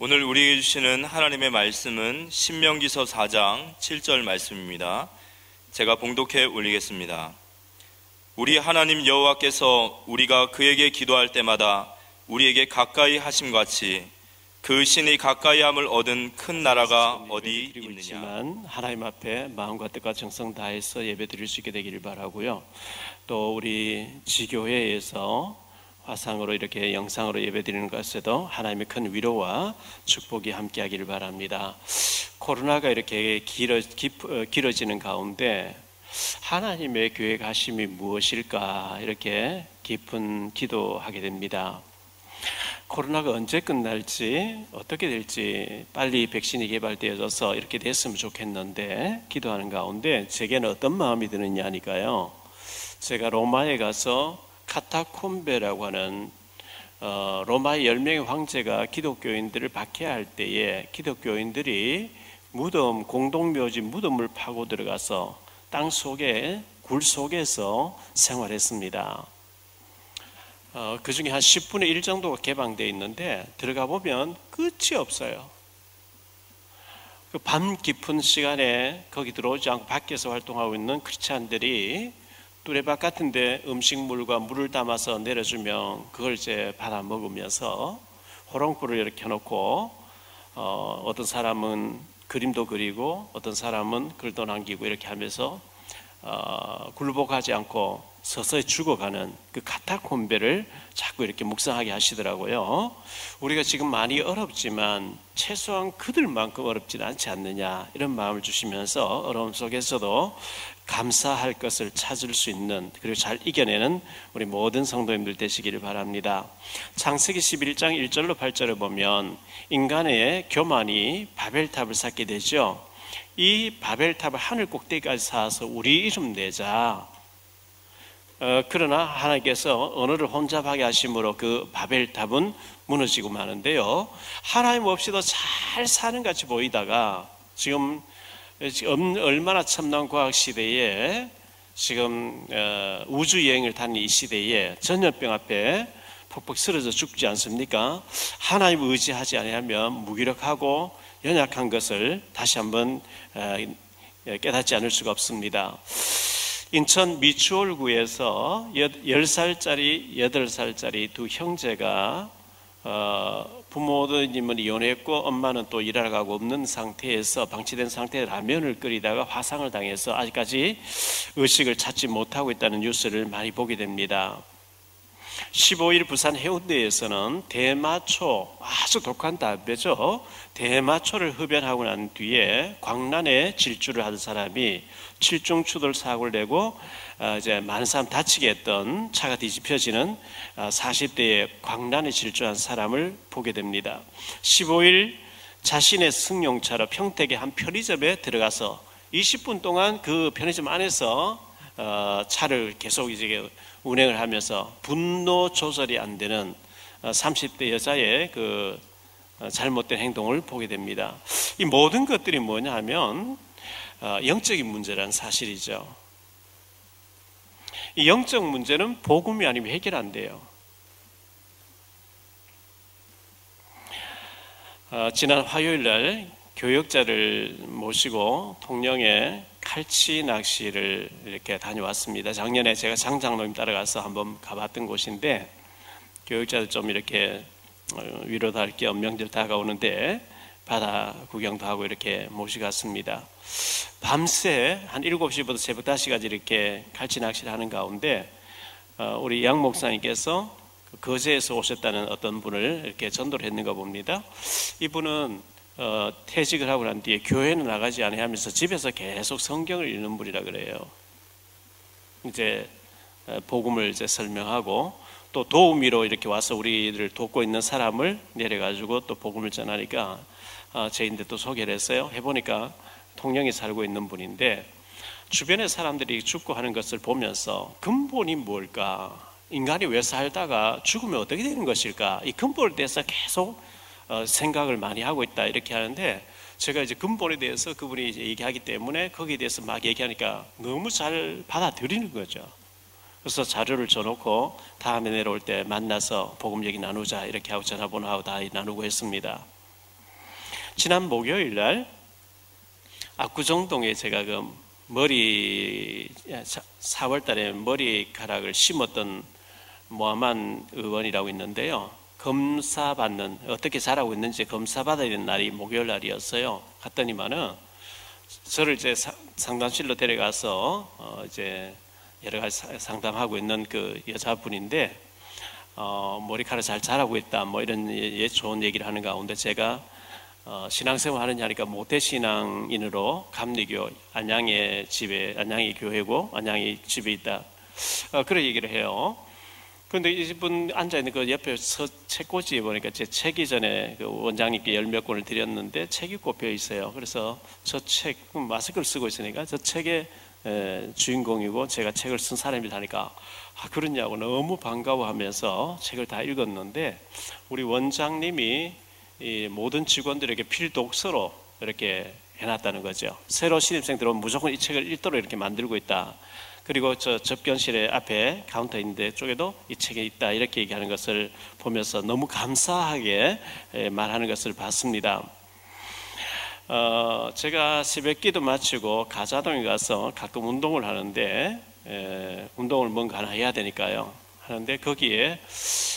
오늘 우리에게 주시는 하나님의 말씀은 신명기서 4장 7절 말씀입니다. 제가 봉독해 올리겠습니다. 우리 하나님 여호와께서 우리가 그에게 기도할 때마다 우리에게 가까이 하심 같이 그 신이 가까이함을 얻은 큰 나라가 어디 있느냐. 하나님 앞에 마음과 뜻과 정성 다해서 예배 드릴 수 있게 되기를 바라고요. 또 우리 지교회에서 화상으로 이렇게 영상으로 예배 드리는 것에도 하나님의 큰 위로와 축복이 함께하기를 바랍니다. 코로나가 이렇게 길어, 깊, 어, 길어지는 가운데 하나님의 가심이 무엇일까 이렇게 깊은 기도하게 됩니다. 코로나가 언제 끝날지 어떻게 될지 빨리 백신이 개발되어져서 이렇게 됐으면 좋겠는데 기도하는 가운데 제게는 어떤 마음이 드느냐니까요. 제가 로마에 가서 카타콤베라고 하는 어, 로마의 열 명의 황제가 기독교인들을 박해할 때에 기독교인들이 무덤 공동묘지 무덤을 파고 들어가서 땅 속에 굴 속에서 생활했습니다. 어, 그 중에 한 10분의 1 정도가 개방되어 있는데 들어가 보면 끝이 없어요. 그 밤 깊은 시간에 거기 들어오지 않고 밖에서 활동하고 있는 크리스찬들이 뚜레박 같은데 음식물과 물을 담아서 내려주면 그걸 이제 받아 먹으면서 호롱불을 이렇게 켜놓고 어, 어떤 사람은 그림도 그리고 어떤 사람은 글도 남기고 이렇게 하면서 어, 굴복하지 않고 서서히 죽어가는 그 카타콤베를 자꾸 이렇게 묵상하게 하시더라고요. 우리가 지금 많이 어렵지만 최소한 그들만큼 어렵지는 않지 않느냐 이런 마음을 주시면서 어려움 속에서도 감사할 것을 찾을 수 있는 그리고 잘 이겨내는 우리 모든 성도님들 되시기를 바랍니다. 창세기 11장 1절로 8절을 보면 인간의 교만이 바벨탑을 쌓게 되죠. 이 바벨탑을 하늘 꼭대기까지 쌓아서 우리 이름 내자 어, 그러나 하나님께서 언어를 혼잡하게 하심으로 그 바벨탑은 무너지고 마는데요. 하나님 없이도 잘 사는 같이 보이다가 지금 얼마나 첨단 과학 시대에 지금 어, 우주 여행을 다니는 이 시대에 전염병 앞에 퍽퍽 쓰러져 죽지 않습니까? 하나님 의지하지 아니하면 무기력하고 연약한 것을 다시 한번 어, 깨닫지 않을 수가 없습니다. 인천 미추홀구에서 10살짜리, 8살짜리 두 형제가 어, 부모님은 이혼했고 엄마는 또 일하러 가고 없는 상태에서 방치된 상태에 라면을 끓이다가 화상을 당해서 아직까지 의식을 찾지 못하고 있다는 뉴스를 많이 보게 됩니다. 15일 부산 해운대에서는 대마초 아주 독한 담배죠. 대마초를 흡연하고 난 뒤에 광란에 질주를 하던 사람이 칠중 추돌 사고를 내고 어, 이제 많은 사람 다치게 했던 차가 뒤집혀지는 40대의 어, 광란에 질주한 사람을 보게 됩니다. 15일 자신의 승용차로 평택의 한 편의점에 들어가서 20분 동안 그 편의점 안에서 어, 차를 계속 이제 운행을 하면서 분노 조절이 안 되는 30대 여자의 그 잘못된 행동을 보게 됩니다. 이 모든 것들이 뭐냐 하면 영적인 문제라는 사실이죠. 이 영적 문제는 복음이 아니면 해결 안 돼요. 지난 화요일 날 교역자를 모시고 통영에 칼치 낚시를 이렇게 다녀왔습니다. 작년에 제가 장장로님 따라가서 한번 가봤던 곳인데 교육자들 좀 이렇게 어, 위로도 할 겸 명절 다가오는데 바다 구경도 하고 이렇게 모시갔습니다. 밤새 한 7시부터 새벽 5시까지 이렇게 칼치 낚시를 하는 가운데 어, 우리 양 목사님께서 그 거제에서 오셨다는 어떤 분을 이렇게 전도를 했는가 봅니다. 이분은 어, 퇴직을 하고 난 뒤에 교회는 나가지 않으면서 집에서 계속 성경을 읽는 분이라 그래요. 이제 어, 복음을 이제 설명하고 또 도우미로 이렇게 와서 우리를 돕고 있는 사람을 내려가지고 또 복음을 전하니까 어, 저인데 또 소개를 했어요. 해보니까 통영에 살고 있는 분인데 주변의 사람들이 죽고 하는 것을 보면서 근본이 뭘까? 인간이 왜 살다가 죽으면 어떻게 되는 것일까? 이 근본에 대해서 계속 어, 생각을 많이 하고 있다 이렇게 하는데 제가 이제 근본에 대해서 그분이 이제 얘기하기 때문에 거기에 대해서 막 얘기하니까 너무 잘 받아들이는 거죠. 그래서 자료를 줘놓고 다음에 내려올 때 만나서 복음 얘기 나누자 이렇게 하고 전화번호하고 다 나누고 했습니다. 지난 목요일 날 압구정동에 제가 그 머리 4월 달에 머리카락을 심었던 모하만 의원이라고 있는데요. 검사 받는 어떻게 잘하고 있는지 검사 받아야 되는 날이 목요일 날이었어요. 갔더니만은 저를 이제 상담실로 데려가서 어 이제 여러 가지 상담하고 있는 그 여자분인데 어 머리카락 잘 자라고 있다 뭐 이런 예, 좋은 얘기를 하는 가운데 제가 어 신앙생활 하느냐 하니까 모태 신앙인으로 감리교 안양의 집에 안양의 교회고 안양의 집에 있다 어, 그런 얘기를 해요. 그런데 이분 앉아 있는 그 옆에 서, 책꽂이에 보니까 제 책이 전에 그 원장님께 열 몇 권을 드렸는데 책이 꼽혀 있어요. 그래서 저 책 마스크를 쓰고 있으니까 저 책의 에, 주인공이고 제가 책을 쓴 사람이다 하니까 아 그러냐고 너무 반가워하면서 책을 다 읽었는데 우리 원장님이 이 모든 직원들에게 필독서로 이렇게 해놨다는 거죠. 새로 신입생 들어오면 무조건 이 책을 읽도록 이렇게 만들고 있다. 그리고 저 접견실에 앞에 카운터 있는데 쪽에도 이 책에 있다 이렇게 얘기하는 것을 보면서 너무 감사하게 말하는 것을 봤습니다. 어, 제가 새벽기도 마치고 가좌동에 가서 가끔 운동을 하는데 에, 운동을 뭔가 하나 해야 되니까요. 하는데 거기에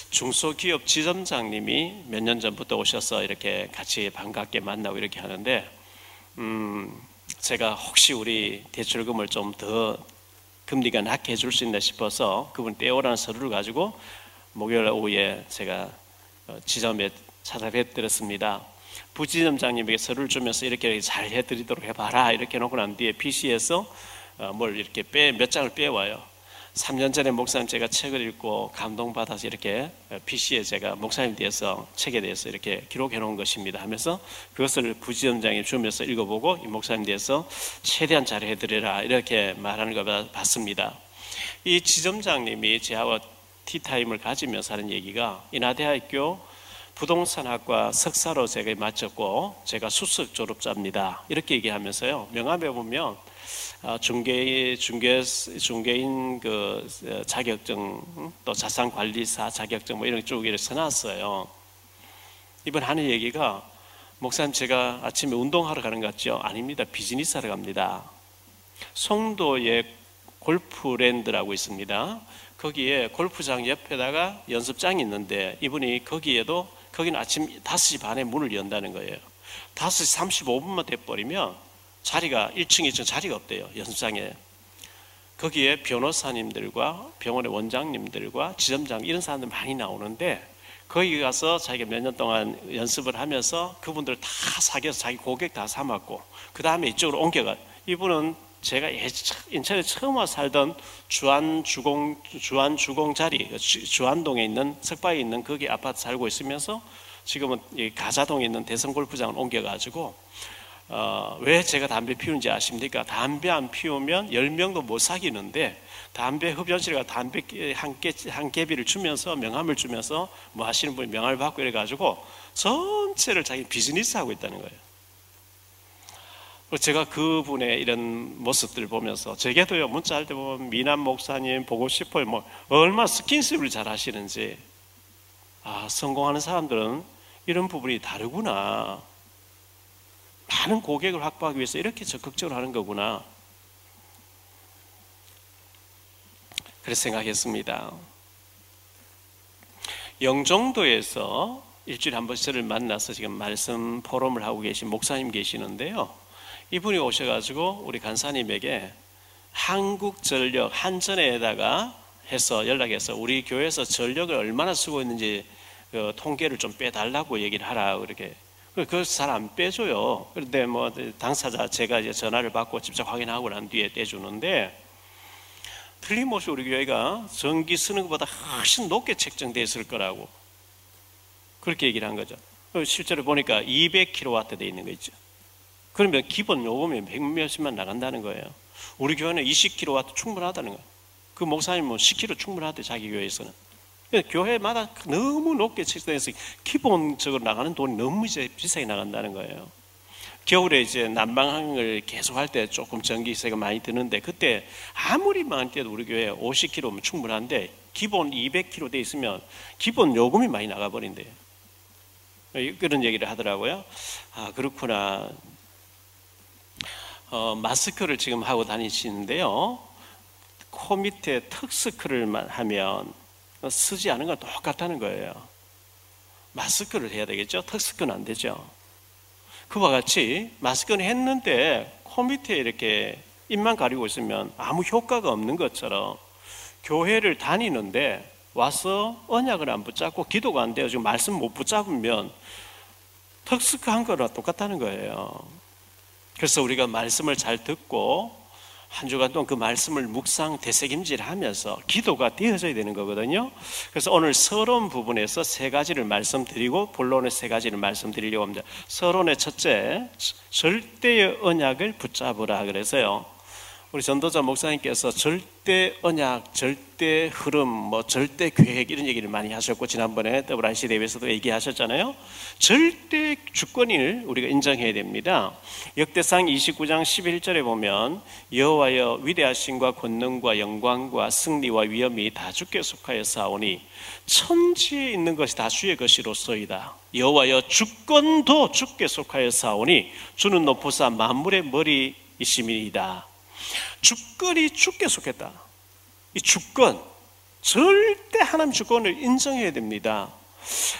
중소기업 지점장님이 몇 년 전부터 오셔서 이렇게 같이 반갑게 만나고 이렇게 하는데 음, 제가 혹시 우리 대출금을 좀 더 금리가 낮게 해줄 수 있나 싶어서 그분 떼오라는 서류를 가지고 목요일 오후에 제가 어, 지점에 찾아뵙들었습니다. 부지점장님에게 서류를 주면서 이렇게 잘 해드리도록 해봐라 이렇게 놓고 난 뒤에 PC에서 어, 뭘 이렇게 빼, 몇 장을 빼와요. 3년 전에 목사님 제가 책을 읽고 감동받아서 이렇게 PC에 제가 목사님 대해서 책에 대해서 이렇게 기록해 놓은 것입니다 하면서 그것을 부지점장에 주면서 읽어보고 이 목사님 대해서 최대한 잘해 드리라 이렇게 말하는 걸 봤습니다. 이 지점장님이 저와 티타임을 가지면서 하는 얘기가 인하대학교 부동산학과 석사로 제가 마쳤고 제가 수석 졸업자입니다. 이렇게 얘기하면서요. 명함에 보면 아, 중개 중개 중개인 그 어, 자격증 또 자산 관리사 자격증 뭐 이런 쭉 이렇게 써놨어요. 이번 하는 얘기가 목사님 제가 아침에 운동하러 가는 것 같죠? 아닙니다. 비즈니스 하러 갑니다. 송도에 골프랜드라고 있습니다. 거기에 골프장 옆에다가 연습장이 있는데 이분이 거기에도 거기는 아침 5시 반에 문을 연다는 거예요. 5시 35분만 돼버리면 자리가 1층, 2층 자리가 없대요. 연습장에. 거기에 변호사님들과 병원의 원장님들과 지점장 이런 사람들 많이 나오는데 거기 가서 자기가 몇 년 동안 연습을 하면서 그분들 다 사귀어서 자기 고객 다 삼았고 그 다음에 이쪽으로 옮겨가 이분은 제가 인천에 처음 와 살던 주안 주공 주안 주공 자리 주안동에 있는 석바에 있는 거기 아파트 살고 있으면서 지금은 가자동에 있는 대성 골프장을 옮겨가지고 어, 왜 제가 담배 피우는지 아십니까? 담배 안 피우면 10명도 못 사귀는데 담배 흡연실에 담배 한, 개, 한 개비를 주면서 명함을 주면서 뭐 하시는 분이 명함을 받고 이래가지고 전체를 자기 비즈니스 하고 있다는 거예요. 제가 그분의 이런 모습들을 보면서 제게도요 문자 할 때 보면 미남 목사님 보고 싶어요 뭐 얼마 스킨십을 잘 하시는지 아 성공하는 사람들은 이런 부분이 다르구나 많은 고객을 확보하기 위해서 이렇게 적극적으로 하는 거구나. 그래서 생각했습니다. 영종도에서 일주일에 한 번씩 저를 만나서 지금 말씀 포럼을 하고 계신 목사님 계시는데요. 이분이 오셔가지고 우리 간사님에게 한국전력 한전에다가 해서 연락해서 우리 교회에서 전력을 얼마나 쓰고 있는지 그 통계를 좀 빼달라고 얘기를 하라 그렇게 그걸 잘 안 빼줘요. 그런데 뭐 당사자 제가 이제 전화를 받고 직접 확인하고 난 뒤에 떼주는데 틀림없이 우리 교회가 전기 쓰는 것보다 훨씬 높게 책정되어 있을 거라고 그렇게 얘기를 한 거죠. 실제로 보니까 200kW 돼 있는 거 있죠. 그러면 기본 요금이 100몇십만 나간다는 거예요. 우리 교회는 20kW 충분하다는 거예요. 그 목사님은 10kW 충분하대 자기 교회에서는. 교회마다 너무 높게 책정해서 기본적으로 나가는 돈이 너무 이제 비싸게 나간다는 거예요. 겨울에 이제 난방을 계속 할 때 조금 전기세가 많이 드는데 그때 아무리 많을 때도 우리 교회 50kg면 충분한데 기본 200kg 돼 있으면 기본 요금이 많이 나가버린대요. 그런 얘기를 하더라고요. 아 그렇구나. 어, 마스크를 지금 하고 다니시는데요. 코 밑에 턱스크를만 하면 쓰지 않은 건 똑같다는 거예요. 마스크를 해야 되겠죠? 턱스크는 안 되죠. 그와 같이 마스크는 했는데 코 밑에 이렇게 입만 가리고 있으면 아무 효과가 없는 것처럼 교회를 다니는데 와서 언약을 안 붙잡고 기도가 안 돼요. 지금 말씀 못 붙잡으면 턱스크 한 거랑 똑같다는 거예요. 그래서 우리가 말씀을 잘 듣고 한 주간 동안 그 말씀을 묵상 되새김질 하면서 기도가 되어져야 되는 거거든요. 그래서 오늘 서론 부분에서 세 가지를 말씀드리고 본론의 세 가지를 말씀드리려고 합니다. 서론의 첫째, 절대의 언약을 붙잡으라 그래서요. 우리 전도자 목사님께서 절대 언약, 절대 흐름, 뭐 절대 계획 이런 얘기를 많이 하셨고 지난번에 WRC 대회에서도 얘기하셨잖아요. 절대 주권을 우리가 인정해야 됩니다. 역대상 29장 11절에 보면 여호와여 위대하신과 권능과 영광과 승리와 위엄이 다 주께 속하여 사오니 천지에 있는 것이 다 주의 것이로소이다. 여호와여 주권도 주께 속하여 사오니 주는 높으사 만물의 머리이심이다. 주권이 주께 속했다. 이 주권, 절대 하나님 주권을 인정해야 됩니다.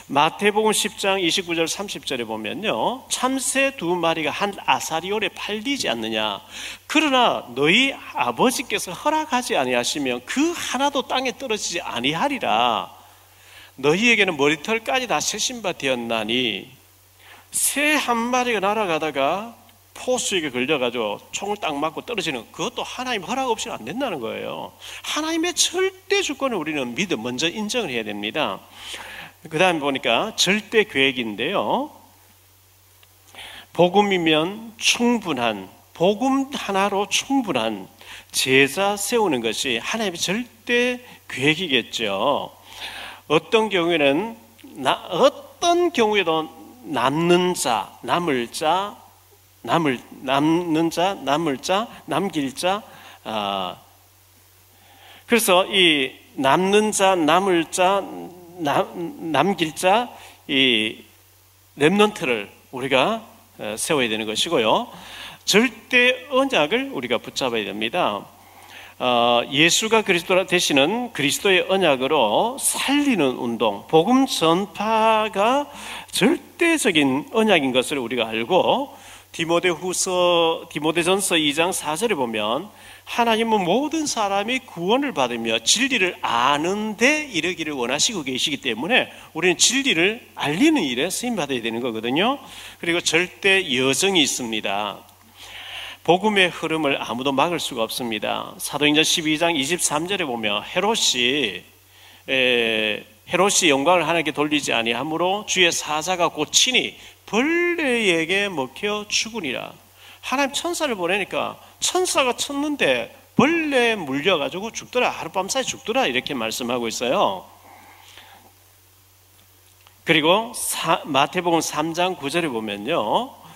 마태복음 10장 29절 30절에 보면요. 참새 두 마리가 한 아사리올에 팔리지 않느냐. 그러나 너희 아버지께서 허락하지 아니하시면 그 하나도 땅에 떨어지지 아니하리라. 너희에게는 머리털까지 다 세신바 되었나니 새 한 마리가 날아가다가 포수에게 걸려가지고 총을 딱 맞고 떨어지는 그것도 하나님 허락 없이는 안 된다는 거예요. 하나님의 절대 주권을 우리는 믿음 먼저 인정을 해야 됩니다. 그 다음에 보니까 절대 계획인데요. 복음이면 충분한, 복음 하나로 충분한 제자 세우는 것이 하나님의 절대 계획이겠죠. 어떤 경우에는, 나, 어떤 경우에도 남는 자, 남을 자, 남을 남는 자, 남을 자, 남길 자. 아, 그래서 이 남는 자, 남을 자, 남, 남길 자, 이 렘넌트를 우리가 어, 세워야 되는 것이고요. 절대 언약을 우리가 붙잡아야 됩니다. 어, 예수가 그리스도 되시는 그리스도의 언약으로 살리는 운동, 복음 전파가 절대적인 언약인 것을 우리가 알고 디모데 후서 디모데전서 2장 4절에 보면 하나님은 모든 사람이 구원을 받으며 진리를 아는데 이르기를 원하시고 계시기 때문에 우리는 진리를 알리는 일에 쓰임 받아야 되는 거거든요. 그리고 절대 여정이 있습니다. 복음의 흐름을 아무도 막을 수가 없습니다. 사도행전 12장 23절에 보면 헤롯이 헤롯이 영광을 하나님께 돌리지 아니하므로 주의 사자가 곧 친히 벌레에게 먹혀 죽으니라. 하나님 천사를 보내니까 천사가 쳤는데 벌레에 물려가지고 죽더라. 하룻밤 사이 죽더라. 이렇게 말씀하고 있어요. 그리고 사, 마태복음 3장 9절에 보면요.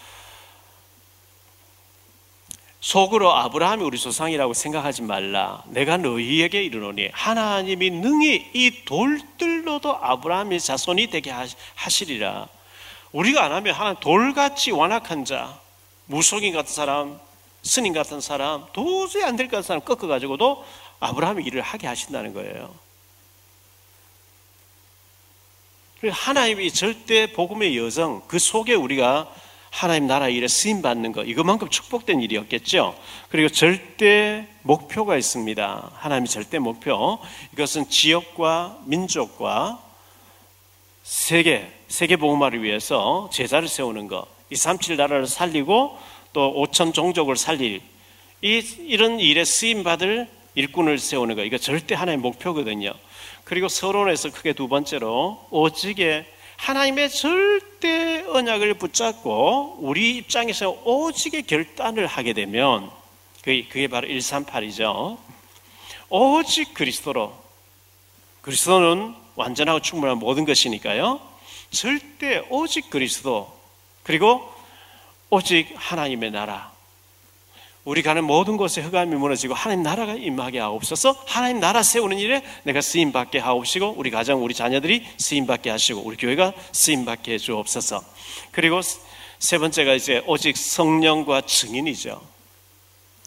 속으로 아브라함이 우리 조상이라고 생각하지 말라. 내가 너희에게 이르노니 하나님이 능히 이 돌들로도 아브라함의 자손이 되게 하시리라. 우리가 안 하면 하나님 돌같이 완악한 자, 무속인 같은 사람, 스님 같은 사람, 도저히 안 될 것 같은 사람 꺾어 가지고도 아브라함이 일을 하게 하신다는 거예요. 하나님이 절대 복음의 여정, 그 속에 우리가 하나님 나라 일에 쓰임 받는 것, 이것만큼 축복된 일이었겠죠. 그리고 절대 목표가 있습니다. 하나님의 절대 목표. 이것은 지역과 민족과 세계, 세계 복음화를 위해서 제자를 세우는 것, 이 삼칠 나라를 살리고 또 오천 종족을 살릴 이 이런 일에 쓰임 받을 일꾼을 세우는 것, 이거 절대 하나의 목표거든요. 그리고 서론에서 크게 두 번째로 오직에 하나님의 절대 언약을 붙잡고 우리 입장에서 오직의 결단을 하게 되면 그게, 그게 바로 138이죠. 오직 그리스도로 그리스도는 완전하고 충분한 모든 것이니까요. 절대 오직 그리스도 그리고 오직 하나님의 나라 우리 가는 모든 곳에 흑암이 무너지고 하나님 나라가 임하게 하옵소서. 하나님 나라 세우는 일에 내가 쓰임 받게 하옵시고 우리 가정 우리 자녀들이 쓰임 받게 하시고 우리 교회가 쓰임 받게 해 주옵소서. 그리고 세 번째가 이제 오직 성령과 증인이죠.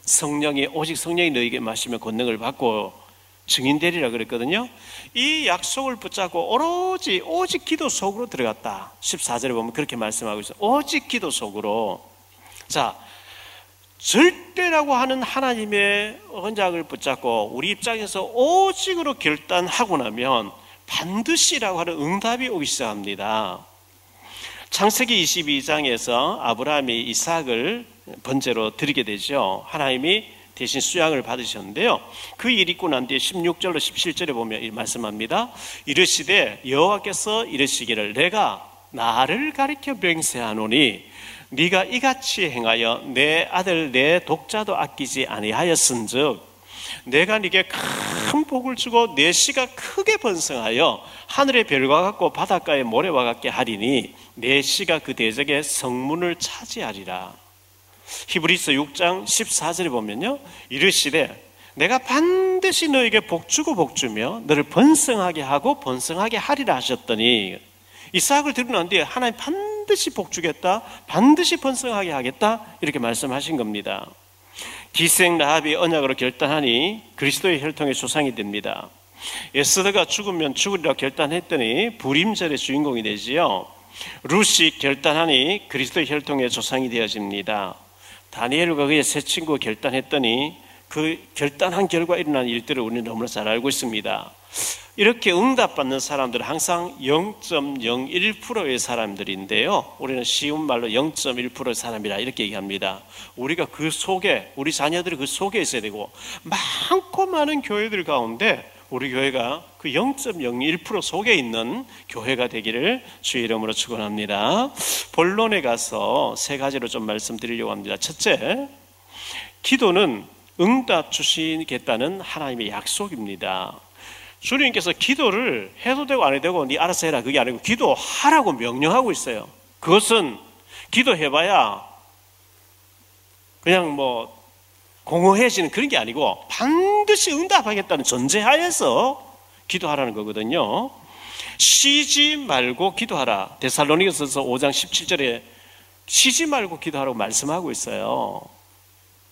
성령이 오직 성령이 너에게 마시면 권능을 받고 증인 되리라 그랬거든요. 이 약속을 붙잡고 오로지 오직 기도 속으로 들어갔다. 14절에 보면 그렇게 말씀하고 있어요. 오직 기도 속으로. 자, 절대라고 하는 하나님의 언약을 붙잡고 우리 입장에서 오직으로 결단하고 나면 반드시라고 하는 응답이 오기 시작합니다. 창세기 22장에서 아브라함이 이삭을 번제로 드리게 되죠. 하나님이 대신 수양을 받으셨는데요. 그일 있고 난 뒤에 16절로 17절에 보면 말씀합니다. 이르시되 여호와께서 이르시기를 내가 나를 가리켜 맹세하노니 네가 이같이 행하여 내 아들 내 독자도 아끼지 아니하였은즉 내가 네게 큰 복을 주고 내 씨가 크게 번성하여 하늘의 별과 같고 바닷가의 모래와 같게 하리니 내 씨가 그 대적의 성문을 차지하리라. 히브리서 6장 14절에 보면요. 이르시되 내가 반드시 너에게 복 주고 복 주며 너를 번성하게 하고 번성하게 하리라 하셨더니 이삭을 드러난 뒤에 하나님 반 드시 복 주겠다, 반드시 번성하게 하겠다 이렇게 말씀하신 겁니다. 기생 라합이 언약으로 결단하니 그리스도의 혈통의 조상이 됩니다. 에스더가 죽으면 죽으리라 결단했더니 불임절의 주인공이 되지요. 루시 결단하니 그리스도의 혈통의 조상이 되어집니다. 다니엘과 그의 세 친구 결단했더니 그 결단한 결과 일어난 일들을 우리는 너무나 잘 알고 있습니다. 이렇게 응답받는 사람들은 항상 0.01%의 사람들인데요. 우리는 쉬운 말로 0.1%의 사람이라 이렇게 얘기합니다. 우리가 그 속에, 우리 자녀들이 그 속에 있어야 되고, 많고 많은 교회들 가운데 우리 교회가 그 0.01% 속에 있는 교회가 되기를 주의 이름으로 축원합니다. 본론에 가서 세 가지로 좀 말씀드리려고 합니다. 첫째, 기도는 응답 주시겠다는 하나님의 약속입니다. 주님께서 기도를 해도 되고 안 해도 되고 네 알아서 해라 그게 아니고 기도하라고 명령하고 있어요. 그것은 기도해봐야 그냥 뭐 공허해지는 그런 게 아니고 반드시 응답하겠다는 전제하에서 기도하라는 거거든요. 쉬지 말고 기도하라. 데살로니가서 5장 17절에 쉬지 말고 기도하라고 말씀하고 있어요.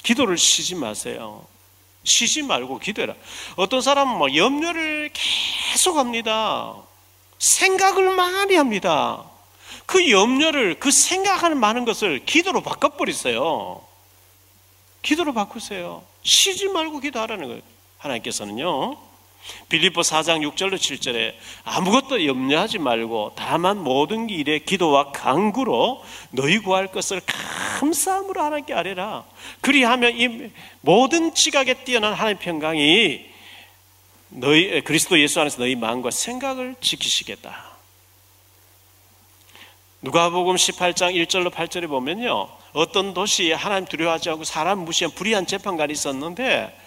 기도를 쉬지 마세요. 쉬지 말고 기도해라. 어떤 사람은 뭐 염려를 계속 합니다. 생각을 많이 합니다. 그 염려를, 그 생각하는 많은 것을 기도로 바꿔버리세요. 기도로 바꾸세요. 쉬지 말고 기도하라는 거예요. 하나님께서는요. 빌리포 4장 6절로 7절에 아무것도 염려하지 말고 다만 모든 일에 기도와 강구로 너희 구할 것을 감사함으로 하나님께 아뢰라. 그리하면 이 모든 지각에 뛰어난 하나님 평강이 너희 그리스도 예수 안에서 너희 마음과 생각을 지키시겠다. 누가복음 18장 1절로 8절에 보면요. 어떤 도시에 하나님 두려워하지 않고 사람 무시한 불의한 재판관이 있었는데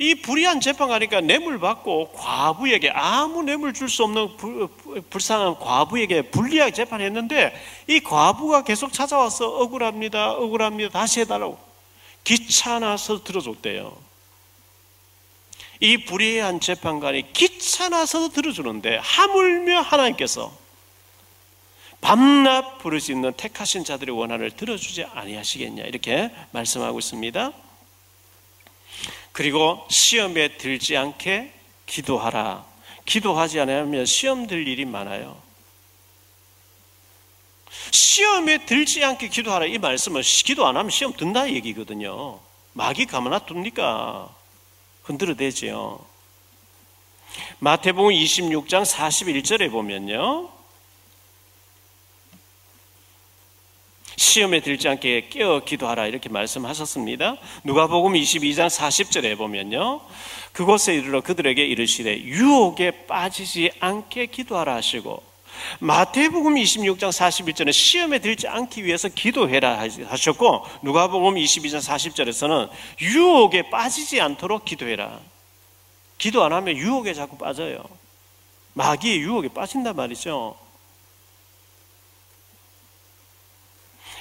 이 불의한 재판하니까 뇌물 받고 과부에게 아무 뇌물 줄 수 없는 불, 불쌍한 과부에게 불리하게 재판했는데 이 과부가 계속 찾아와서 억울합니다, 억울합니다, 다시 해달라고 귀찮아서 들어줬대요. 이 불의한 재판관이 귀찮아서 들어주는데 하물며 하나님께서 밤낮 있는 택하신 자들의 원한을 들어주지 아니하시겠냐 이렇게 말씀하고 있습니다. 그리고 시험에 들지 않게 기도하라. 기도하지 않으면 시험 들 일이 많아요. 시험에 들지 않게 기도하라. 이 말씀은 기도 안 하면 시험 든다 얘기거든요. 마귀 가만히 둡니까? 흔들어대지요. 마태복음 26장 41절에 보면요. 시험에 들지 않게 깨어 기도하라 이렇게 말씀하셨습니다. 누가복음 22장 40절에 보면요. 그곳에 이르러 그들에게 이르시되 유혹에 빠지지 않게 기도하라 하시고 마태복음 26장 41절에 시험에 들지 않기 위해서 기도해라 하셨고 누가복음 22장 40절에서는 유혹에 빠지지 않도록 기도해라. 기도 안 하면 유혹에 자꾸 빠져요. 마귀의 유혹에 빠진단 말이죠.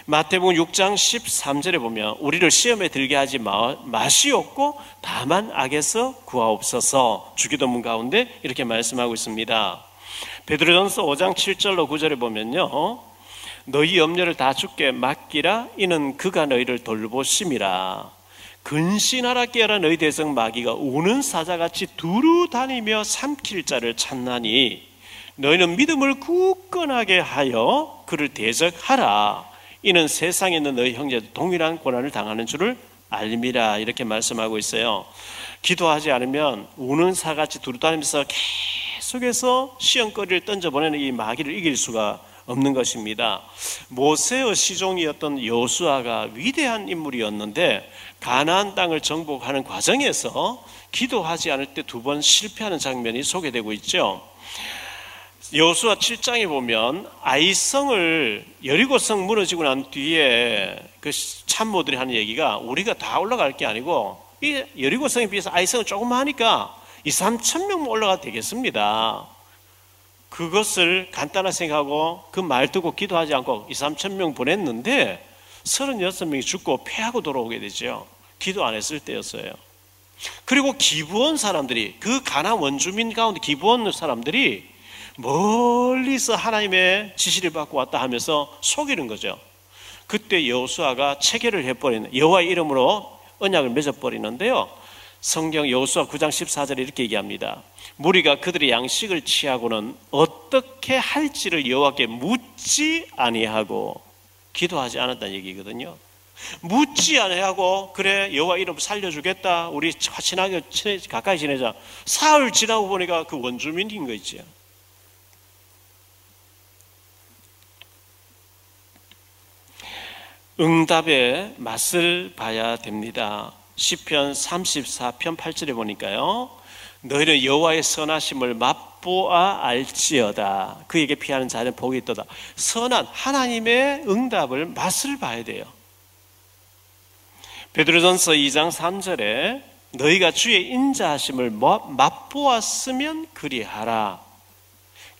마태복음 6장 13절에 보면 우리를 시험에 들게 하지 마, 마시옵고 다만 악에서 구하옵소서. 주기도문 가운데 이렇게 말씀하고 있습니다. 베드로전서 5장 7절로 9절에 보면요. 너희 염려를 다 죽게 맡기라. 이는 그가 너희를 돌보심이라. 근신하라 깨라. 너희 대성 마귀가 우는 사자같이 두루 다니며 삼킬 자를 찾나니 너희는 믿음을 굳건하게 하여 그를 대적하라 이는 세상에 있는 너희 형제도 동일한 고난을 당하는 줄을 알미라 이렇게 말씀하고 있어요 기도하지 않으면 우는 사같이 두루 다니면서 계속해서 시험거리를 던져보내는 이 마귀를 이길 수가 없는 것입니다. 모세의 시종이었던 여수아가 위대한 인물이었는데 가나안 땅을 정복하는 과정에서 기도하지 않을 때 두 번 실패하는 장면이 소개되고 있죠. 여수아 7장에 보면 아이성을 여리고성 무너지고 난 뒤에 그 참모들이 하는 얘기가 우리가 다 올라갈 게 아니고 이 여리고성에 비해서 아이성은 조금 하니까 2, 3천 명 올라가도 되겠습니다. 그것을 간단하게 생각하고 그 말 듣고 기도하지 않고 2, 3천 명 보냈는데 36명이 죽고 패하고 돌아오게 되죠. 기도 안 했을 때였어요. 그리고 기부원 사람들이 그 가나 원주민 가운데 기부원 사람들이 멀리서 하나님의 지시를 받고 왔다 하면서 속이는 거죠. 그때 여호수아가 체계를 해버리는 여호와의 이름으로 언약을 맺어버리는데요. 성경 여호수아 9장 14절에 이렇게 얘기합니다. 무리가 그들의 양식을 취하고는 어떻게 할지를 여호와께 묻지 아니하고 기도하지 않았다는 얘기거든요. 묻지 아니하고 그래 여호와 이름 살려주겠다. 우리 친하게 가까이 지내자. 사흘 지나고 보니까 그 원주민인 거 있죠. 응답의 맛을 봐야 됩니다. 시편 34편 8절에 보니까요. 너희는 여호와의 선하심을 맛보아 알지어다. 그에게 피하는 자는 복이 있도다. 선한 하나님의 응답을 맛을 봐야 돼요. 베드로전서 2장 3절에 너희가 주의 인자하심을 맛보았으면 그리하라.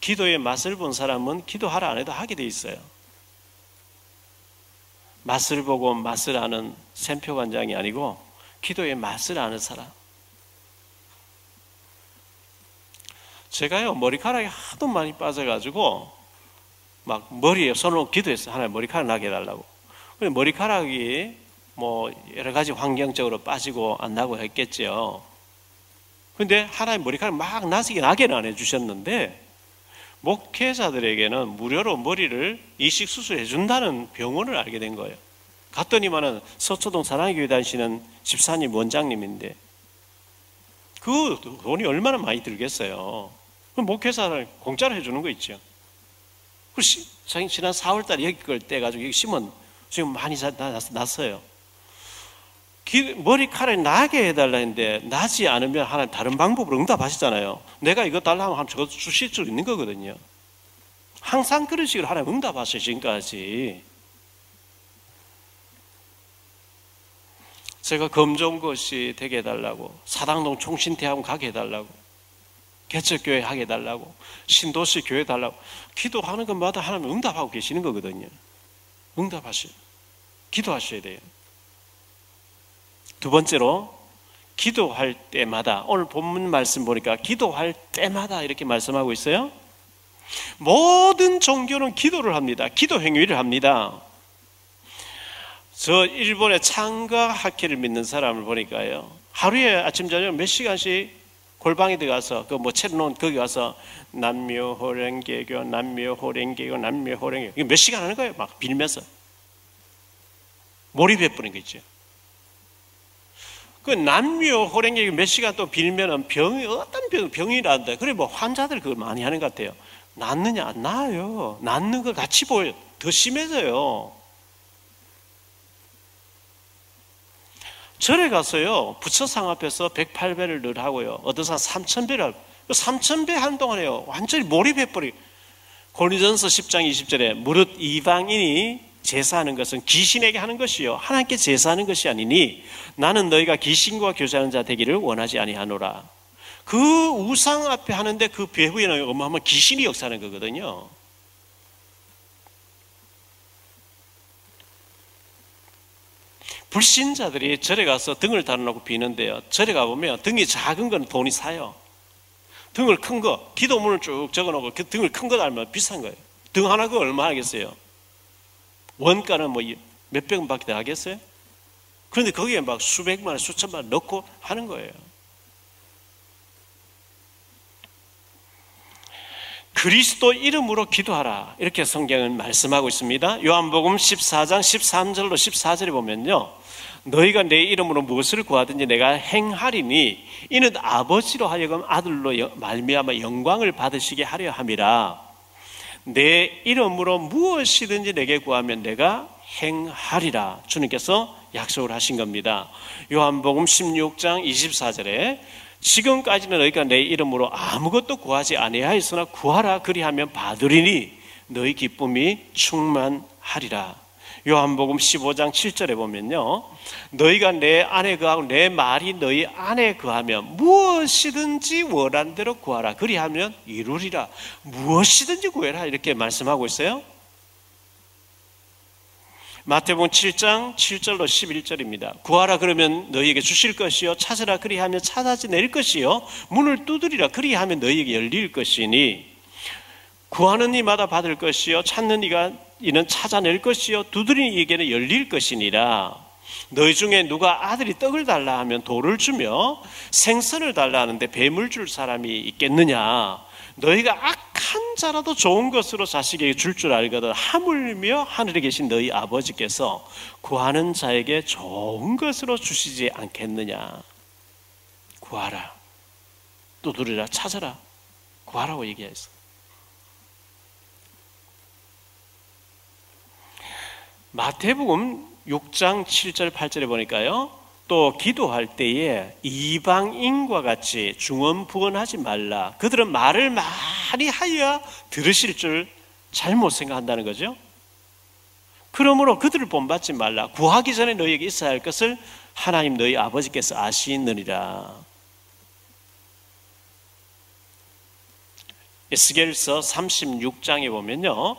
기도의 맛을 본 사람은 기도하라 안 해도 하게 돼 있어요. 맛을 보고 맛을 아는 샘표 관장이 아니고 기도의 맛을 아는 사람. 제가요 머리카락이 하도 많이 빠져가지고 막 머리에 손으로 기도했어요. 하나님 머리카락 나게 해달라고. 근데 머리카락이 뭐 여러 가지 환경적으로 빠지고 안 나고 했겠죠. 근데 하나님 머리카락 막 나시게 나게는 안 해주셨는데 목회자들에게는 무료로 머리를 이식 수술해 준다는 병원을 알게 된 거예요. 갔더니만은 서초동 사랑교회 다니시는 집사님 원장님인데 그 돈이 얼마나 많이 들겠어요. 그 목회사를 공짜로 해주는 거 있죠. 그 지난 4월달에 여기 걸 떼가지고 여기 심은 지금 많이 났어요. 머리카락이 나게 해달라 했는데 나지 않으면 하나님 다른 방법으로 응답하시잖아요. 내가 이거 달라 하면 저거 주실 수 있는 거거든요. 항상 그런 식으로 하나님 응답하셔 지금까지. 제가 검정것이 되게 해달라고 사당동 총신대학원 가게 해달라고 개척교회 하게 해달라고 신도시 교회 달라고 기도하는 것마다 하나님 응답하고 계시는 거거든요. 응답하셔 기도하셔야 돼요. 두 번째로 기도할 때마다 오늘 본문 말씀 보니까 기도할 때마다 이렇게 말씀하고 있어요. 모든 종교는 기도를 합니다. 기도 행위를 합니다. 저 일본의 창가 학회를 믿는 사람을 보니까요. 하루에 아침 저녁 몇 시간씩 골방에 들어가서 그 뭐 채놓은 거기 가서 남묘 호랭개교 남묘 호랭개교 남묘 호랭개교 몇 시간 하는 거예요. 막 빌면서 몰입해 버린 거 있죠. 그 남묘 호랭이 몇 시간 또 빌면은 병이 어떤 병 병이라는데 그래 뭐 환자들 그걸 많이 하는 것 같아요. 낫느냐 안 나아요. 낫는 거 같이 보여 더 심해져요. 절에 가서요 부처상 앞에서 108배를 늘 하고요 어디서 3000배를 3000배 한동안에요 완전히 몰입해버리 고린전서 10장 20절에 무릇 이방인이 제사하는 것은 귀신에게 하는 것이요 하나님께 제사하는 것이 아니니 나는 너희가 귀신과 교제하는 자 되기를 원하지 아니하노라. 그 우상 앞에 하는데 그 배후에는 어마어마한 귀신이 역사하는 거거든요. 불신자들이 절에 가서 등을 달아놓고 비는데요. 절에 가보면 등이 작은 건 돈이 사요. 등을 큰 거, 기도문을 쭉 적어놓고 그 등을 큰 거 달면 비싼 거예요. 등 하나 그 얼마 하겠어요? 원가는 뭐 몇백 원밖에 하겠어요? 그런데 거기에 막 수백만 원, 수천만 원 넣고 하는 거예요. 그리스도 이름으로 기도하라. 이렇게 성경은 말씀하고 있습니다. 요한복음 14장 13절로 14절에 보면요. 너희가 내 이름으로 무엇을 구하든지 내가 행하리니 이는 아버지로 하여금 아들로 말미암아 영광을 받으시게 하려 함이라. 내 이름으로 무엇이든지 내게 구하면 내가 행하리라. 주님께서 약속을 하신 겁니다. 요한복음 16장 24절에 지금까지는 너희가 내 이름으로 아무것도 구하지 아니하였으나 구하라 그리하면 받으리니 너희 기쁨이 충만하리라. 요한복음 15장 7절에 보면요. 너희가 내 안에 거하고 내 말이 너희 안에 거하면 무엇이든지 원한 대로 구하라. 그리하면 이루리라. 무엇이든지 구해라. 이렇게 말씀하고 있어요. 마태복음 7장 7절로 11절입니다. 구하라 그러면 너희에게 주실 것이요 찾으라 그리하면 찾아지 낼 것이요 문을 두드리라 그리하면 너희에게 열릴 것이니 구하는 이마다 받을 것이요 찾는 이가 이는 찾아낼 것이요. 두드리는 이에게는 열릴 것이니라. 너희 중에 누가 아들이 떡을 달라 하면 돌을 주며 생선을 달라 하는데 뱀을 줄 사람이 있겠느냐? 너희가 악한 자라도 좋은 것으로 자식에게 줄 줄 알거든 하물며 하늘에 계신 너희 아버지께서 구하는 자에게 좋은 것으로 주시지 않겠느냐? 구하라. 두드리라. 찾아라. 구하라고 얘기했어 마태복음 6장 7절 8절에 보니까요 또 기도할 때에 이방인과 같이 중언부언하지 말라. 그들은 말을 많이 하여 들으실 줄 잘못 생각한다는 거죠. 그러므로 그들을 본받지 말라. 구하기 전에 너희에게 있어야 할 것을 하나님 너희 아버지께서 아시느니라. 에스겔서 36장에 보면요.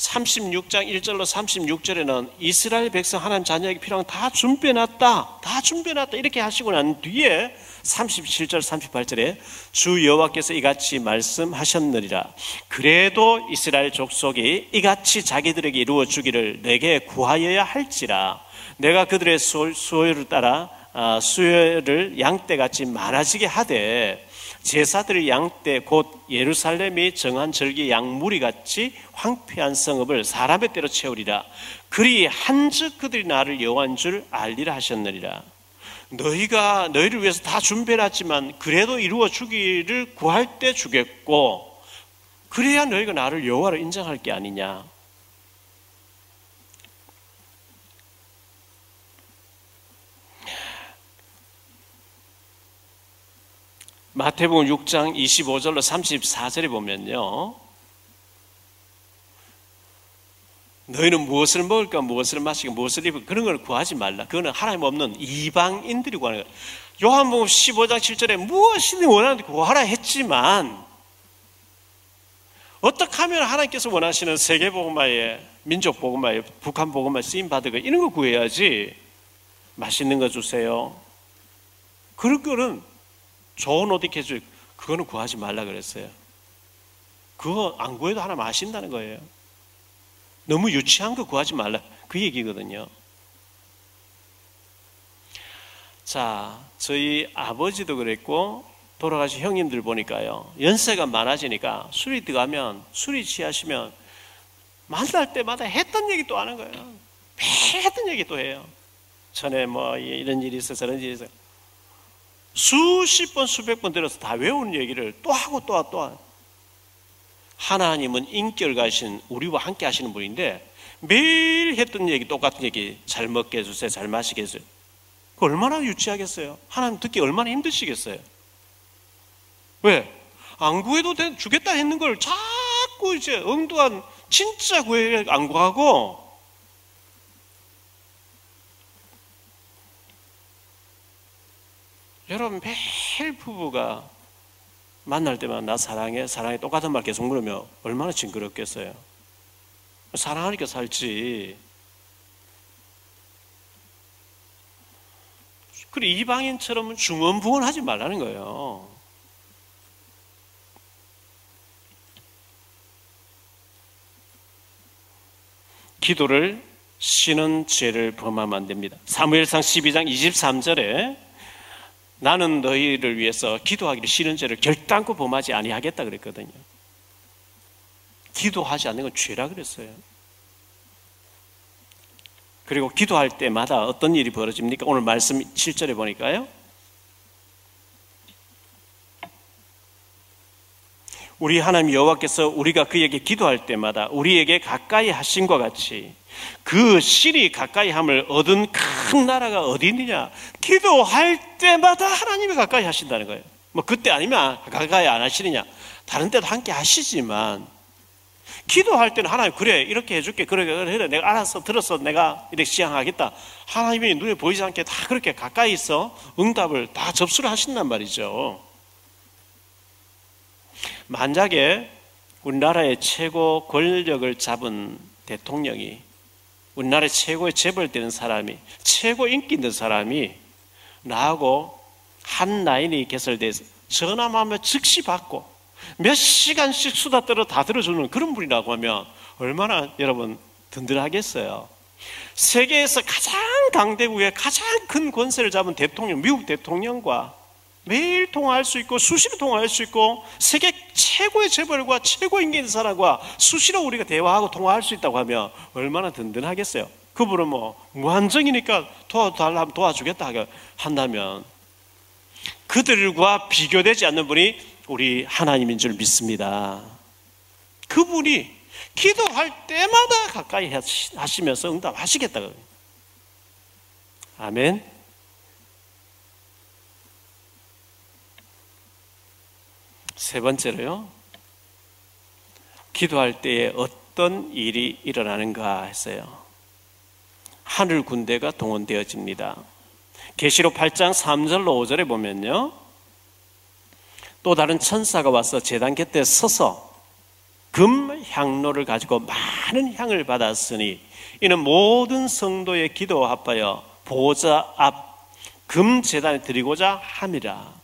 36장 1절로 36절에는 이스라엘 백성 하나님 자녀에게 필요한 다 준비해놨다. 다 준비해놨다. 이렇게 하시고 난 뒤에 37절 38절에 주 여호와께서 이같이 말씀하셨느니라. 그래도 이스라엘 족속이 이같이 자기들에게 이루어 주기를 내게 구하여야 할지라. 내가 그들의 수요를 따라 아, 수요를 양떼같이 많아지게 하되 제사들 양떼 곧 예루살렘이 정한 절기 양무리 같이 황폐한 성읍을 사람의 때로 채우리라. 그리 한즉 그들이 나를 여호와인 줄 알리라 하셨느니라. 너희가 너희를 위해서 다 준비해놨지만 그래도 이루어 주기를 구할 때 주겠고 그래야 너희가 나를 여호와로 인정할 게 아니냐. 마태복음 6장 25절로 34절에 보면요. 너희는 무엇을 먹을까, 무엇을 마시까, 무엇을 입을까, 그런 걸 구하지 말라. 그거는 하나님 없는 이방인들이 구하는 거예요. 요한복음 15장 7절에 무엇이든 원하는데 구하라 했지만, 어떻게 하면 하나님께서 원하시는 세계 복음화에, 민족 복음화에, 북한 복음화에 쓰임 받을 거, 이런 거 구해야지. 맛있는 거 주세요. 그런 거는 좋은 옷 입게 해줄 그거는 구하지 말라 그랬어요. 그거 안 구해도 하나 마신다는 거예요. 너무 유치한 거 구하지 말라. 그 얘기거든요. 자, 저희 아버지도 그랬고, 돌아가신 형님들 보니까요. 연세가 많아지니까 술이 들어가면, 술이 취하시면, 만날 때마다 했던 얘기 또 하는 거예요. 매 했던 얘기 또 해요. 전에 뭐 이런 일이 있어 저런 일이 있어 수십 번, 수백 번 들어서 다 외우는 얘기를 또 하고 또 하고 또 하고. 하나님은 인격 가신 우리와 함께 하시는 분인데 매일 했던 얘기, 똑같은 얘기, 잘 먹게 해주세요, 잘 마시게 해주세요. 그 얼마나 유치하겠어요? 하나님 듣기 얼마나 힘드시겠어요? 왜? 안 구해도 주겠다 했는 걸 자꾸 이제 엉뚱한 진짜 구해 안 구하고 여러분 매일 부부가 만날 때만 나 사랑해 사랑해 똑같은 말 계속 물으면 얼마나 징그럽겠어요. 사랑하니까 살지. 그리고 이방인처럼 중언부언하지 말라는 거예요. 기도를 쉬는 죄를 범하면 안 됩니다. 사무엘상 12장 23절에 나는 너희를 위해서 기도하기를 쉬는 죄를 결단코 범하지 아니하겠다 그랬거든요. 기도하지 않는 건 죄라 그랬어요. 그리고 기도할 때마다 어떤 일이 벌어집니까? 오늘 말씀 7절에 보니까요. 우리 하나님 여호와께서 우리가 그에게 기도할 때마다 우리에게 가까이 하신과 같이 그 실이 가까이 함을 얻은 큰 나라가 어디 있느냐? 기도할 때마다 하나님이 가까이 하신다는 거예요. 뭐 그때 아니면 가까이 안 하시느냐? 다른 때도 함께 하시지만 기도할 때는 하나님 그래 이렇게 해줄게 그래 그래 내가 알아서 들어서 내가 이렇게 시행하겠다 하나님이 눈에 보이지 않게 다 그렇게 가까이 있어 응답을 다 접수를 하신단 말이죠 만약에 우리나라의 최고 권력을 잡은 대통령이 우리나라 최고의 재벌되는 사람이 최고 인기 있는 사람이 나하고 한 라인이 개설돼서 전화하면 즉시 받고 몇 시간씩 수다 떨어 다 들어주는 그런 분이라고 하면 얼마나 여러분 든든하겠어요. 세계에서 가장 강대국의 가장 큰 권세를 잡은 대통령, 미국 대통령과 매일 통화할 수 있고 수시로 통화할 수 있고 세계 최고의 재벌과 최고 인기 있는 사람과 수시로 우리가 대화하고 통화할 수 있다고 하면 얼마나 든든하겠어요. 그분은 뭐 무한정이니까 도와달라면 도와주겠다 한다면 그들과 비교되지 않는 분이 우리 하나님인 줄 믿습니다. 그분이 기도할 때마다 가까이 하시면서 응답하시겠다. 아멘. 세 번째로요. 기도할 때에 어떤 일이 일어나는가 했어요. 하늘 군대가 동원되어집니다. 계시록 8장 3절로 5절에 보면요. 또 다른 천사가 와서 재단 곁에 서서 금 향로를 가지고 많은 향을 받았으니 이는 모든 성도의 기도 합하여 보좌 앞금 재단에 드리고자 함이라.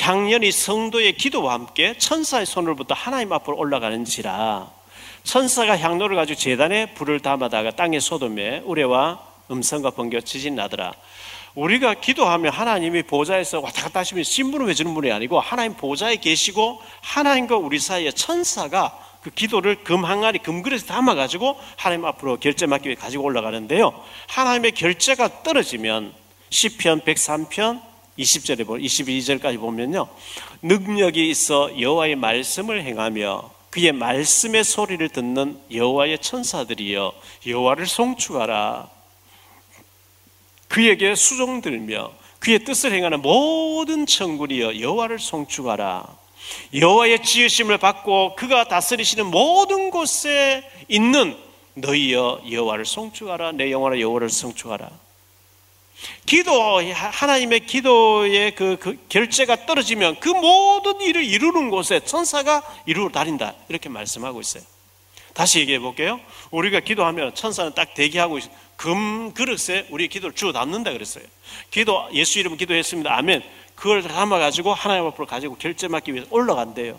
향연이 성도의 기도와 함께 천사의 손으로부터 하나님 앞으로 올라가는지라 천사가 향로를 가지고 재단에 불을 담아다가 땅에 쏟음에 우레와 음성과 번개 지진 나더라 우리가 기도하면 하나님이 보좌에서 왔다 갔다 하시면 심부름 해주는 분이 아니고 하나님 보좌에 계시고 하나님과 우리 사이에 천사가 그 기도를 금 항아리 금그릇에 담아가지고 하나님 앞으로 결제 맡기 위해 가지고 올라가는데요. 하나님의 결제가 떨어지면 시편 103편 20절에 보 22절까지 보면요. 능력이 있어 여호와의 말씀을 행하며 그의 말씀의 소리를 듣는 여호와의 천사들이여 여호와를 송축하라. 그에게 수종들며 그의 뜻을 행하는 모든 천군이여 여호와를 송축하라. 여호와의 지으심을 받고 그가 다스리시는 모든 곳에 있는 너희여 여호와를 송축하라. 내 영혼아 여호와를 송축하라. 기도 하나님의 기도의 그, 그, 결제가 떨어지면 그 모든 일을 이루는 곳에 천사가 이루어 다닌다 이렇게 말씀하고 있어요. 다시 얘기해 볼게요. 우리가 기도하면 천사는 딱 대기하고 있어요. 금 그릇에 우리 기도를 주어 담는다 그랬어요. 기도 예수 이름 기도했습니다. 아멘. 그걸 담아 가지고 하나님 앞으로 가지고 결제 맡기 위해서 올라간대요.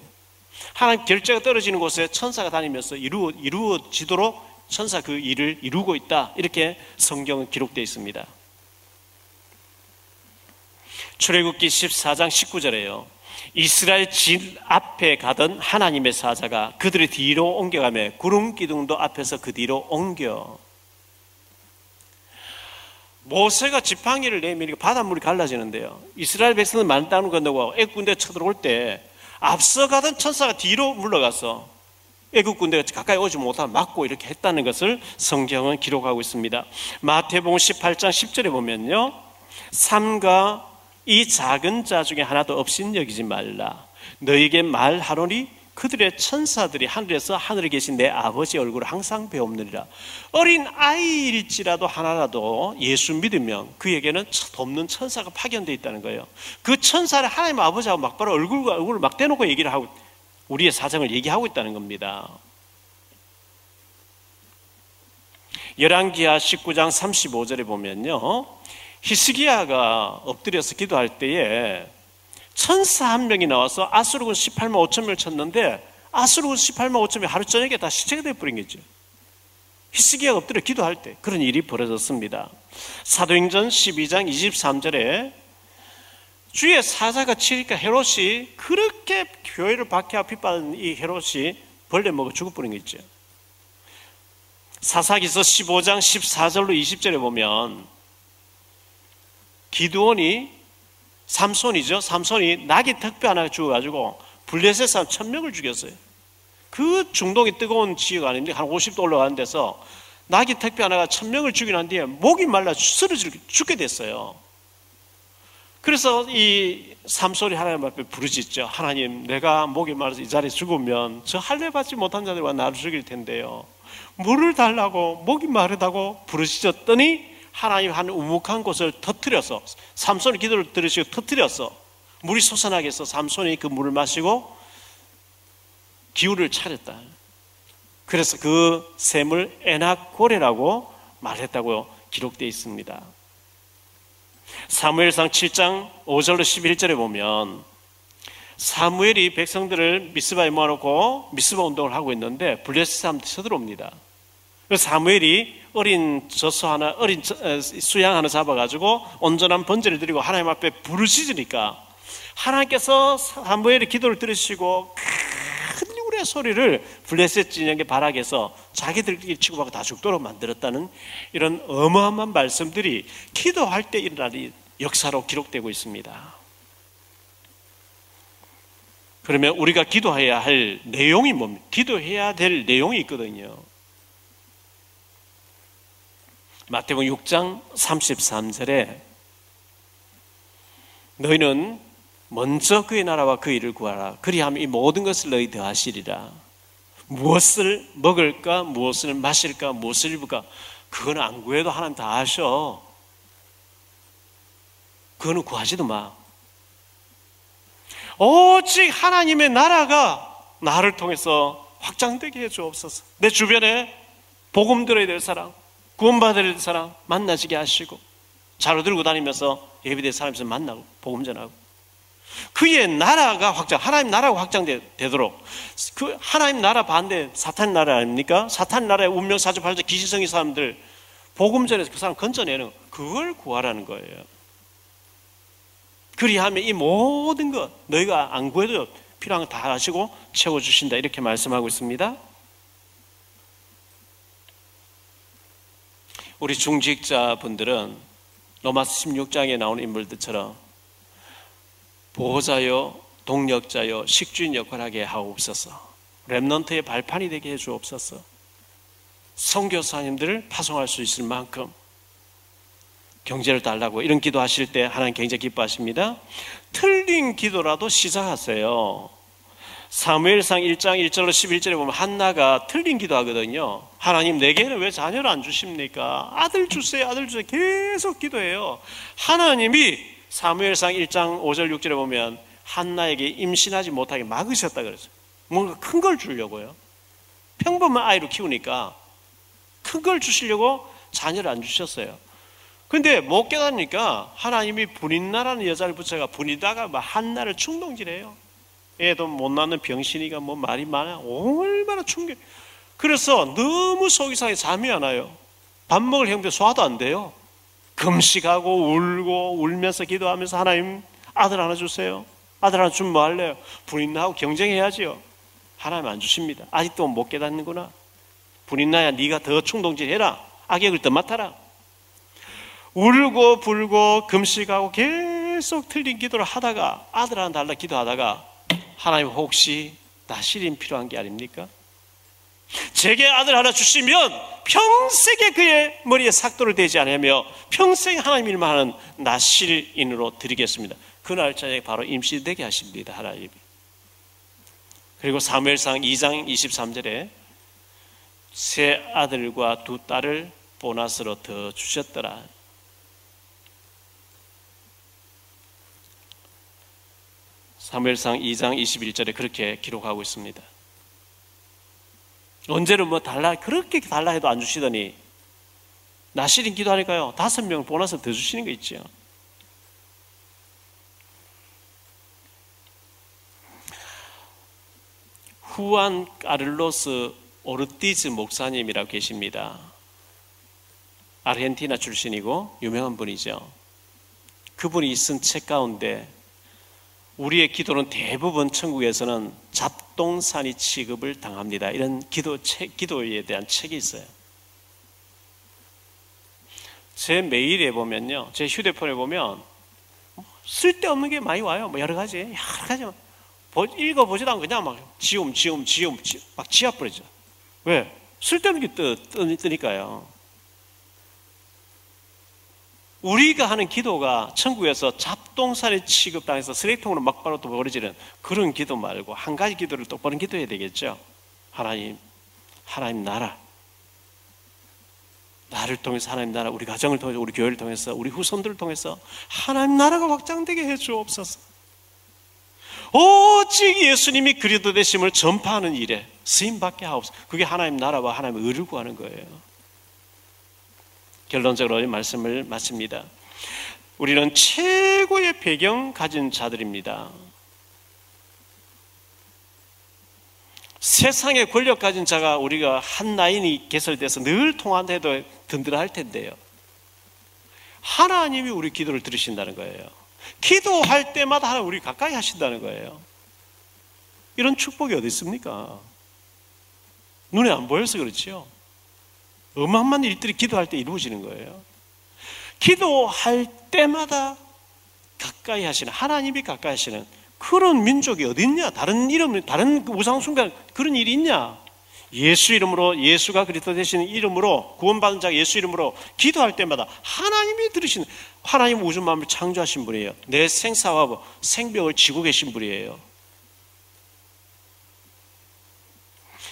하나님 결제가 떨어지는 곳에 천사가 다니면서 이루어 이루어지도록 천사 그 일을 이루고 있다. 이렇게 성경은 기록되어 있습니다. 출애굽기 14장 19절에요. 이스라엘 진 앞에 가던 하나님의 사자가 그들의 뒤로 옮겨가며 구름 기둥도 앞에서 그 뒤로 옮겨 모세가 지팡이를 내미니까 바닷물이 갈라지는데요. 이스라엘 백성은 만땅을 건너고 애국 군대 쳐들어올 때 앞서가던 천사가 뒤로 물러가서 애국 군대가 가까이 오지 못하면 막고 이렇게 했다는 것을 성경은 기록하고 있습니다. 마태복음 18장 10절에 보면요. 삼가 이 작은 자 중에 하나도 없인 여기지 말라. 너에게 말하노니 그들의 천사들이 하늘에서 하늘에 계신 내 아버지 얼굴을 항상 배웁느니라. 어린 아이일지라도 하나라도 예수 믿으면 그에게는 돕는 천사가 파견되어 있다는 거예요. 그 천사를 하나님 아버지하고 막바로 얼굴과 얼굴을 막 대놓고 얘기를 하고 우리의 사정을 얘기하고 있다는 겁니다. 열왕기하 19장 35절에 보면요. 히스기야가 엎드려서 기도할 때에 천사 한 명이 나와서 아수르군 18만 5천 명을 쳤는데 아수르군 18만 5천 명 하루 저녁에 다 시체가 돼버린 거죠. 히스기야가 엎드려 기도할 때 그런 일이 벌어졌습니다. 사도행전 12장 23절에 주의 사자가 치니까 헤롯이 그렇게 교회를 박해하고 핍받은 이 헤롯이 벌레 먹어 죽어버린 거 있죠. 사사기서 15장 14절로 20절에 보면 기드온이 삼손이죠. 삼손이 낙이 특배 하나 죽어가지고 블레셋 사람 천 명을 죽였어요. 그 중동이 뜨거운 지역 아닙니까? 한 50도 올라가는 데서 낙이 택배 하나가 천 명을 죽이고 난 뒤에 목이 말라 쓰러져 죽게 됐어요. 그래서 이 삼손이 하나님 앞에 부르짖죠. 하나님, 내가 목이 말라서 이 자리에 죽으면 저 할례 받지 못한 자들과 나를 죽일 텐데요. 물을 달라고 목이 마르다고 부르짖었더니 하나님 한 우묵한 곳을 터뜨려서 삼손이 기도를 들으시고 터뜨려서 물이 솟아나게 해서 삼손이 그 물을 마시고 기울을 차렸다. 그래서 그 샘을 에나고레라고 말했다고 기록되어 있습니다. 사무엘상 7장 5절로 11절에 보면 사무엘이 백성들을 미스바에 모아놓고 미스바 운동을 하고 있는데 블레스 사람들이 쳐들어옵니다. 사무엘이 어린 젖소 하나, 어린 수양 하나 잡아가지고 온전한 번제를 드리고 하나님 앞에 부르짖으니까 하나님께서 사무엘의 기도를 들으시고 큰 우의 소리를 블레셋 진영의 바락에서 자기들끼리 치고받고 다 죽도록 만들었다는 이런 어마어마한 말씀들이 기도할 때 일어나는 역사로 기록되고 있습니다. 그러면 우리가 기도해야 할 내용이 뭡니까? 기도해야 될 내용이 있거든요. 마태복음 6장 33절에 너희는 먼저 그의 나라와 그 일을 구하라. 그리하면 이 모든 것을 너희 더하시리라. 무엇을 먹을까, 무엇을 마실까, 무엇을 입을까, 그거는 안 구해도 하나님 다 하셔. 그거는 구하지도 마. 오직 하나님의 나라가 나를 통해서 확장되게 해 주옵소서. 내 주변에 복음 들어야 될 사람, 구원받아야 될 사람 만나지게 하시고, 자로 들고 다니면서 예비될 사람에서 만나고, 복음 전하고, 그의 나라가 확장, 하나님 나라가 확장되도록 그 하나님 나라 반대 사탄 나라 아닙니까? 사탄 나라의 운명 사주팔자 기시성의 사람들 복음 전에서 그 사람 건져내는 그걸 구하라는 거예요. 그리하면 이 모든 것 너희가 안 구해도 필요한 거 다 하시고 채워 주신다 이렇게 말씀하고 있습니다. 우리 중직자 분들은 로마스 16장에 나오는 인물들처럼 보호자여 동력자여 식주인 역할을 하게 하옵소서. 랩넌트의 발판이 되게 해 주옵소서. 성교사님들을 파송할 수 있을 만큼 경제를 달라고 이런 기도하실 때 하나님 굉장히 기뻐하십니다. 틀린 기도라도 시작하세요. 사무엘상 1장 1절로 11절에 보면 한나가 틀린 기도하거든요. 하나님 내게는 왜 자녀를 안 주십니까? 아들 주세요, 아들 주세요. 계속 기도해요. 하나님이 사무엘상 1장 5절 6절에 보면 한나에게 임신하지 못하게 막으셨다 그랬어요. 뭔가 큰 걸 주려고요. 평범한 아이로 키우니까 큰 걸 주시려고 자녀를 안 주셨어요. 근데 못 깨닫으니까 하나님이 분인나라는 여자를 붙여가 분이다가 막 한나를 충동질해요. 애도 못 낳는 병신이가 뭐 말이 많아. 얼마나 충격. 그래서 너무 속이 상해 잠이 안 와요. 밥 먹을 형도 소화도 안 돼요. 금식하고 울고 울면서 기도하면서 하나님 아들 하나 주세요. 아들 하나 주면 뭐 할래요? 부인 나하고 경쟁해야지요. 하나님 안 주십니다. 아직도 못 깨닫는구나. 부인 나야 네가 더 충동질 해라. 악역을 더 맡아라. 울고 불고 금식하고 계속 틀린 기도를 하다가 아들 하나 달라 기도하다가 하나님 혹시 나 실임 필요한 게 아닙니까? 제게 아들 하나 주시면 평생에 그의 머리에 삭도를 대지 않으며 평생 하나님 일만 하는 나실인으로 드리겠습니다. 그 날짜에 바로 임시되게 하십니다. 하나님이. 그리고 사무엘상 2장 23절에 세 아들과 두 딸을 보너스로 더 주셨더라. 사무엘상 2장 21절에 그렇게 기록하고 있습니다. 언제는 뭐 달라 그렇게 달라 해도 안 주시더니 나시린 기도하니까요. 다섯 명을 보너스 더 주시는 거 있죠. 후안 까를로스 오르티즈 목사님이라고 계십니다. 아르헨티나 출신이고 유명한 분이죠. 그분이 쓴 책 가운데 우리의 기도는 대부분 천국에서는 잡동사니 취급을 당합니다. 이런 기도 책, 기도에 대한 책이 있어요. 제 메일에 보면요, 제 휴대폰에 보면 쓸데없는 게 많이 와요. 뭐 여러 가지, 여러 가지 읽어보지도 않고 그냥 막 지움, 지움, 지움, 막 지압 버리죠. 왜? 쓸데없는 게 뜨, 뜨, 뜨니까요. 우리가 하는 기도가 천국에서 잡동사니 취급당해서 쓰레기통으로 막바로 또 버려지는 그런 기도 말고 한 가지 기도를 똑바로 기도해야 되겠죠. 하나님, 하나님 나라. 나를 통해서 하나님 나라, 우리 가정을 통해서, 우리 교회를 통해서, 우리 후손들을 통해서 하나님 나라가 확장되게 해 주옵소서. 오직 예수님이 그리도 되심을 전파하는 일에 쓰임 받게 하옵소서. 그게 하나님 나라와 하나님의 의를 구하는 거예요. 결론적으로 말씀을 마칩니다. 우리는 최고의 배경 가진 자들입니다. 세상의 권력 가진 자가 우리가 한 라인이 개설돼서 늘 통한데도 든든할 텐데요. 하나님이 우리 기도를 들으신다는 거예요. 기도할 때마다 하나님 우리 가까이 하신다는 거예요. 이런 축복이 어디 있습니까? 눈에 안 보여서 그렇지요. 어마어마한 일들이 기도할 때 이루어지는 거예요. 기도할 때마다 가까이 하시는 하나님이 가까이 하시는 그런 민족이 어디 있냐? 다른 이름, 다른 우상 숭배 그런 일이 있냐? 예수 이름으로 예수가 그리스도 되시는 이름으로 구원받은 자 예수 이름으로 기도할 때마다 하나님이 들으시는 하나님 우주 마음을 창조하신 분이에요. 내 생사와 생명을 지고 계신 분이에요.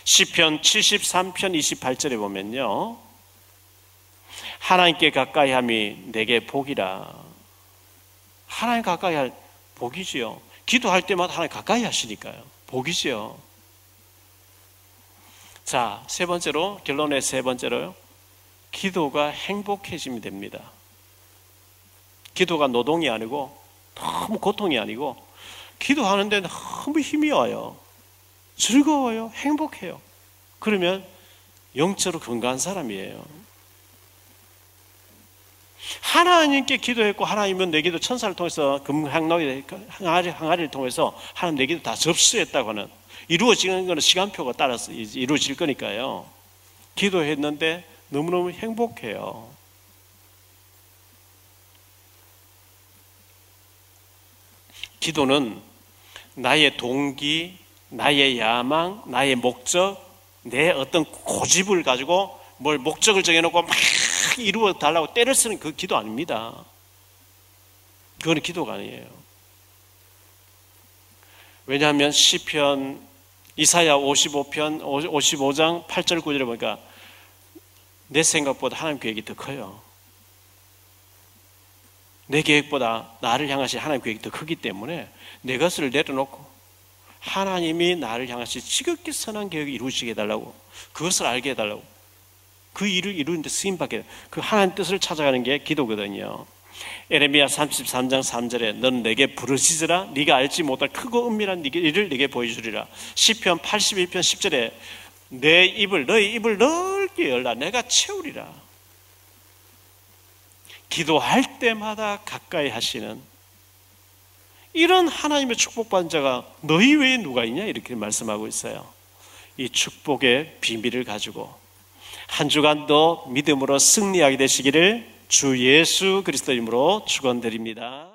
시편 73편 28절에 보면요. 하나님께 가까이 함이 내게 복이라. 하나님 가까이 할 복이지요. 기도할 때마다 하나님 가까이 하시니까요. 복이지요. 자, 세 번째로 결론의 세 번째로요. 기도가 행복해지면 됩니다. 기도가 노동이 아니고 너무 고통이 아니고 기도하는데 너무 힘이 와요. 즐거워요. 행복해요. 그러면 영적으로 건강한 사람이에요. 하나님께 기도했고 하나님은 내 기도 천사를 통해서 항아리, 항아리를 통해서 하나님 내 기도 다 접수했다고 하는 이루어지는 것은 시간표가 따라서 이루어질 거니까요. 기도했는데 너무너무 행복해요. 기도는 나의 동기, 나의 야망, 나의 목적, 내 어떤 고집을 가지고 뭘 목적을 정해놓고 막 이루어 달라고 때를 쓰는 그 기도 아닙니다. 그건 기도가 아니에요. 왜냐하면 시편 이사야 55편 55장 8절 9절에 보니까 내 생각보다 하나님 계획이 더 커요. 내 계획보다 나를 향하신 하나님 계획이 더 크기 때문에 내 것을 내려놓고 하나님이 나를 향하신 지극히 선한 계획이 이루어지게 해달라고 그것을 알게 해달라고 그 일을 이루는데 쓰임받게 그 하나님 뜻을 찾아가는 게 기도거든요. 에레미야 33장 3절에 넌 내게 부르짖으라 네가 알지 못할 크고 은밀한 일을 네게 보여주리라. 시편 81편 10절에 내 입을 너의 입을 넓게 열라 내가 채우리라. 기도할 때마다 가까이 하시는 이런 하나님의 축복받은 자가 너희 외에 누가 있냐 이렇게 말씀하고 있어요. 이 축복의 비밀을 가지고 한 주간도 믿음으로 승리하게 되시기를 주 예수 그리스도 이름으로 축원드립니다.